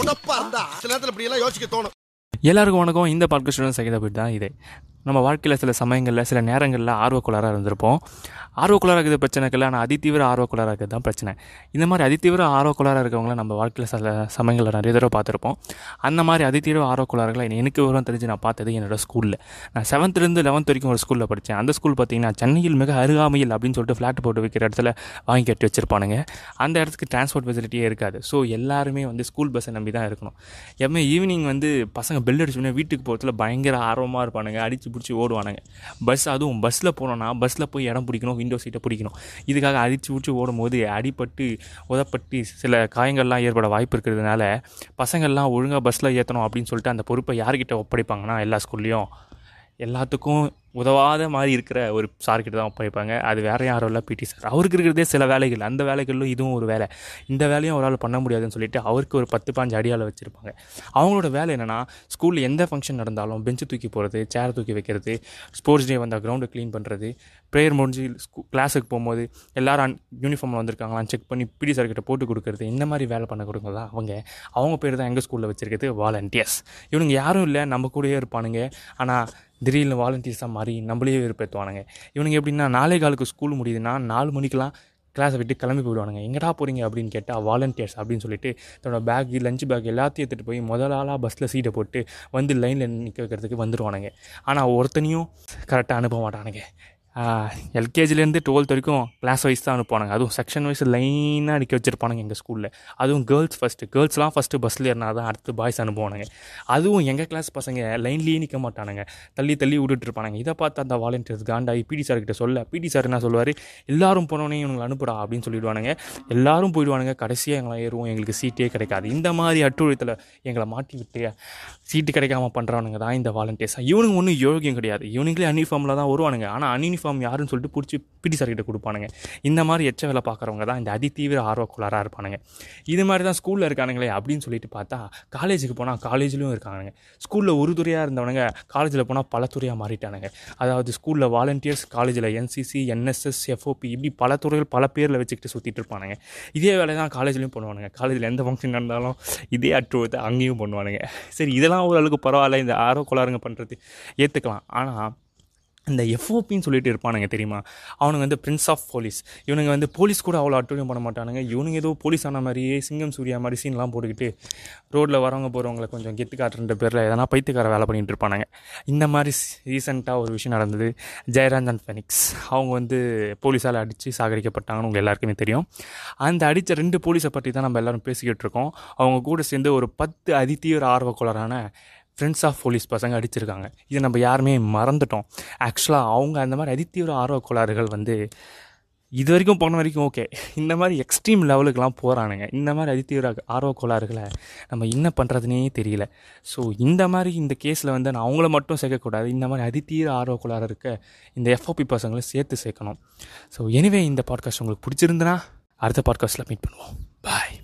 உனப்பா இருந்தா சில நேரத்துல இப்படி எல்லாம் யோசிக்க தோணும். எல்லாருக்கும் வணக்கம். இந்த பாட்காஸ்ட் சகிதா போயிட்டு தான் இது. நம்ம வாழ்க்கையில் சில சமயங்களில் சில நேரங்களில் ஆர்வக்குள்ளாராக இருந்திருப்போம். ஆர்வக்குள்ளாராக இருக்கிற பிரச்சனைகள் ஆனால் அதிதீவிர ஆர்வக்குள்ளாராக இருக்கிறது தான் பிரச்சனை. இந்த மாதிரி அதிதீவிர ஆர்வக்குள்ளாராக இருக்கவங்கள நம்ம வாழ்க்கையில் சில சமயங்களில் நிறைய தடவை பார்த்துருப்போம். அந்த மாதிரி அதிதீவிர ஆர்வக்குள்ளாரர்களை எனக்கு விவரம் தெரிஞ்சு நான் பார்த்தது என்னோட ஸ்கூலில் நான் செவன்த்லேருந்து லெவன்த் வரைக்கும் ஒரு ஸ்கூலில் படித்தேன். அந்த ஸ்கூல் பார்த்தீங்கன்னா சென்னையில் மிக அருகாமையில் அப்படின்னு சொல்லிட்டு ஃப்ளாட் போட்டு வைக்கிற இடத்துல வாங்கி கட்டி வச்சிருப்பானுங்க. அந்த இடத்துக்கு டிரான்ஸ்போர்ட் ஃபெசிலிட்டியே இருக்காது. ஸோ எல்லாருமே வந்து ஸ்கூல் பஸ்ஸை நம்பி தான் இருக்கணும். எப்பவுமே ஈவினிங் வந்து பசங்க பெல் அடிச்சோடனே வீட்டுக்கு போகிறதுல பயங்கர ஆர்வமாக இருப்பானுங்க. அடித்து பிடிச்சி ஓடுவானுங்க. பஸ் அதுவும் பஸ்ஸில் போனோன்னா பஸ்ஸில் போய் இடம் பிடிக்கணும் விண்டோ சீட்டை பிடிக்கணும். இதுக்காக அடித்து பிடிச்சி ஓடும்போது அடிப்பட்டு உதப்பட்டு சில காயங்கள்லாம் ஏற்பட வாய்ப்பு இருக்கிறதுனால பசங்கள்லாம் ஒழுங்காக பஸ்ஸில் ஏற்றணும் அப்படின்னு சொல்லிட்டு அந்த பொறுப்பை யார்கிட்ட ஒப்படைப்பாங்கன்னா எல்லா ஸ்கூல்லையும் எல்லாத்துக்கும் உதவாத மாதிரி இருக்கிற ஒரு சார்கிட்ட தான் ஒப்படைப்பாங்க அது வேற யாரும் இல்லை பிடி சார். அவருக்கு இருக்கிறதே சில வேலைகள். அந்த வேலைகளிலும் இதுவும் ஒரு வேலை. இந்த வேலையும் அவரால் பண்ண முடியாதுன்னு சொல்லிட்டு அவருக்கு ஒரு பத்து பாஞ்சு அடியால் வச்சுருப்பாங்க. அவங்களோட வேலை என்னென்னா ஸ்கூலில் எந்த ஃபங்க்ஷன் நடந்தாலும் பெஞ்சு தூக்கி போகிறது சேர் தூக்கி வைக்கிறது ஸ்போர்ட்ஸ் டே வந்தால் கிரவுண்டை க்ளீன் பண்ணுறது ப்ரேயர் முடிஞ்சு ஸ்கூ கிளாஸுக்கு போகும்போது எல்லோரும் யூனிஃபார்மில் வந்திருக்காங்களான்னு செக் பண்ணி பிடி சார்கிட்ட போட்டு கொடுக்குறது இந்த மாதிரி வேலை பண்ண கொடுங்கதான் அவங்க அவங்க பேர் தான் எங்கள் ஸ்கூலில் வச்சுருக்கிறது வாலண்டியர்ஸ் இவனுங்க யாரும் இல்லை நம்ம கூடயே இருப்பானுங்க. ஆனால் திடீர்னு வாலண்டியர்ஸாக மாறி நம்மளையே வெறுப்பேற்றுவானுங்க இவனுங்க எப்படின்னா நாளை காலுக்கு ஸ்கூல் முடியுதுன்னா நாலு மணிக்கெலாம் கிளாஸை விட்டு கிளம்பி போயிடுவானுங்க. எங்கடா போகிறீங்க அப்படின்னு கேட்டால் வாலண்டியர்ஸ் அப்படின்னு சொல்லிட்டு தன்னோட பேக்கு லஞ்ச் பேக் எல்லாத்தையும் எடுத்துகிட்டு போய் முதல் ஆளாக பஸ்ஸில் சீட்டை போட்டு வந்து லைனில் நிற்க வைக்கிறதுக்கு வந்துடுவானுங்க ஆனால் ஒருத்தனையும் கரெக்டாக அனுப்ப மாட்டானுங்க. எல்கேஜிலேருந்து டுவெல்த் வரைக்கும் கிளாஸ் வைஸ் தான் அனுப்புவானுங்க. அதுவும் செக்ஷன் வைஸ் லைனாக அடிக்க வச்சுருப்பானுங்க எங்கள் ஸ்கூலில் அதுவும் கேர்ள்ஸ் ஃபஸ்ட்டு கேர்ள்ஸ்லாம் ஃபஸ்ட்டு பஸ்ஸில் ஏறினா தான் அடுத்து பாய்ஸ் அனுப்புவானுங்க. அதுவும் எங்கள் கிளாஸ் பசங்க லைன்லேயே நிற்க மாட்டானுங்க. தள்ளி தள்ளி விட்டுட்டு இருப்பானுங்க. இதை பார்த்து அந்த வாலண்டியர்ஸ் காண்டாகி பிடி சார் கிட்ட சொல்ல பிடி சார் என்ன சொல்லுவார்? எல்லாரும் போனோடனே இவங்களை அனுப்புடா அப்படின்னு சொல்லிடுவானுங்க. எல்லாரும் போயிடுவானுங்க. கடைசியாக எங்களை ஏறுவோம். எங்களுக்கு சீட்டே கிடைக்காது. இந்த மாதிரி அட்டுழியத்தில் எங்களை மாட்டி விட்டு சீட்டு கிடைக்காம பண்ணுறவனுங்க தான் இந்த வாலண்டியர்ஸ் இவனுங்க ஒன்றும் யோகியம் கிடையாது. இவனுங்களே அனிஃபார்மில் தான் வருவானுங்க. ஆனால் அனிஃபார்ம் அன்யூனிஃபார்ம் யாருன்னு சொல்லிட்டு பிடிச்சி பிடி சார் கிட்ட கொடுப்பானுங்க. இந்த மாதிரி எச்ச வேலை பார்க்குறவங்க தான் இந்த அதிதீவிர ஆர்வக்குள்ளாராக இருப்பானுங்க. இது மாதிரி தான் ஸ்கூலில் இருக்கானுங்களே அப்படின்னு சொல்லிட்டு பார்த்தா காலேஜுக்கு போனால் காலேஜ்லேயும் இருக்கானுங்க. ஸ்கூலில் ஒரு துறையாக இருந்தவனுங்க காலேஜில் போனால் பல துறையாக மாறிட்டானுங்க. அதாவது ஸ்கூலில் வாலண்டியர்ஸ் காலேஜில் என்சிசி என்எஸ்எஸ் எஃப்ஓபி இப்படி பல துறைகள் பல பேரில் வச்சுக்கிட்டு சுற்றிட்டு இருப்பானுங்க. இதே வேலை தான் காலேஜ்லேயும் பண்ணுவானுங்க. காலேஜில் எந்த ஃபங்க்ஷன் நடந்தாலும் இதே அற்றுவத்தை அங்கேயும் பண்ணுவானுங்க. சரி இதெல்லாம் ஓரளவுக்கு பரவாயில்ல. இந்த ஆர்வக்குள்ளாருங்க பண்ணுறது ஏற்றுக்கலாம் ஆனால் இந்த எஃப்ஓபின்னு சொல்லிட்டு இருப்பானுங்க தெரியுமா? அவனுங்க வந்து பிரின்ஸ் ஆஃப் போலீஸ் இவனுங்க வந்து போலீஸ் கூட அவ்வளோ அட்டூழியம் பண்ண மாட்டானுங்க. இவனுங்க ஏதோ போலீஸ் ஆன மாதிரியே சிங்கம் சூர்யா மாதிரி சீன்லாம் போட்டுக்கிட்டு ரோட்டில் வரவங்க போகிறவங்களை கொஞ்சம் கெத்து காட்டுற பேரில் எதனா பைத்துக்கார வேலை பண்ணிட்டு இருப்பானுங்க. இந்த மாதிரி ரீசெண்டாக ஒரு விஷயம் நடந்தது. ஜெயராஜன் ஃபெனிக்ஸ் அவங்க வந்து போலீஸால் அடித்து சாகரிக்கப்பட்டாங்கன்னு உங்கள் எல்லாருக்குமே தெரியும். அந்த அடித்த ரெண்டு போலீஸை பற்றி தான் நம்ம எல்லோரும் பேசிக்கிட்டு இருக்கோம். அவங்க கூட சேர்ந்து ஒரு பத்து அதிதீவிர ஆர்வக்குளரான ஃப்ரெண்ட்ஸ் ஆஃப் போலீஸ் பசங்க அடிச்சிருக்காங்க. இதை நம்ம யாருமே மறந்துட்டோம். ஆக்சுவலாக அவங்க அந்த மாதிரி அதித்தீவிர ஆர்வ கோளாறுகள் வந்து இது வரைக்கும் போன வரைக்கும் ஓகே இந்த மாதிரி எக்ஸ்ட்ரீம் லெவலுக்கெலாம் போகிறானுங்க இந்த மாதிரி அதித்தீவிர ஆர்வ கோளாறுகளை நம்ம என்ன பண்ணுறதுனே தெரியல. ஸோ இந்த மாதிரி இந்த கேஸில் வந்து நான் அவங்கள மட்டும் சேர்க்கக்கூடாது. இந்த மாதிரி அதித்தீவிர ஆர்வ கோளாறு இருக்க இந்த எஃப்ஓபி பசங்களை சேர்த்து சேர்க்கணும். ஸோ எனிவே இந்த பாட்காஸ்ட் உங்களுக்கு பிடிச்சிருந்துன்னா அடுத்த பாட்காஸ்ட்டில் மீட் பண்ணுவோம். பாய்